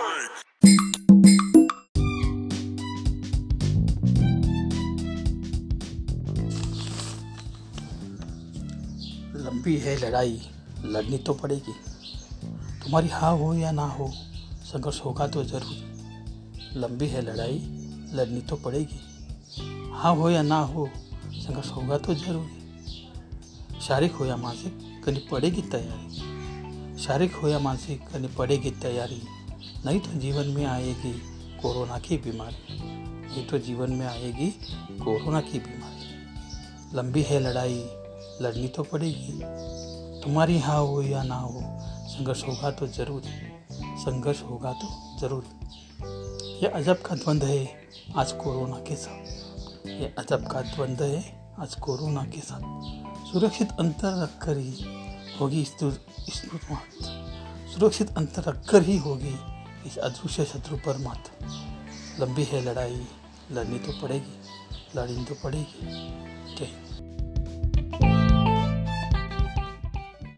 लंबी है लड़ाई, लड़नी तो पड़ेगी। तुम्हारी हाँ हो या ना हो, संघर्ष होगा तो ज़रूर। लंबी है लड़ाई, लड़नी तो पड़ेगी। हाँ हो या ना हो, संघर्ष होगा तो ज़रूर। शारीरिक हो या मानसिक, करनी पड़ेगी तैयारी। शारीरिक हो या मानसिक, करनी पड़ेगी तैयारी। नहीं तो जीवन में आएगी कोरोना की बीमारी। नहीं तो जीवन में आएगी कोरोना की बीमारी। लंबी है लड़ाई, लड़नी तो पड़ेगी। तुम्हारी हाँ हो या ना हो, संघर्ष होगा तो ज़रूर। संघर्ष होगा तो ज़रूर। ये अजब का द्वंद्व है आज कोरोना के साथ। ये अजब का द्वंद्व है आज कोरोना के साथ। सुरक्षित अंतर रखकर ही होगी इस इस सुरक्षित अंतर रखकर ही होगी इस अदृश्य शत्रु पर मत। लंबी है लड़ाई, लड़नी तो पड़ेगी, लड़नी तो पड़ेगी। हिंद।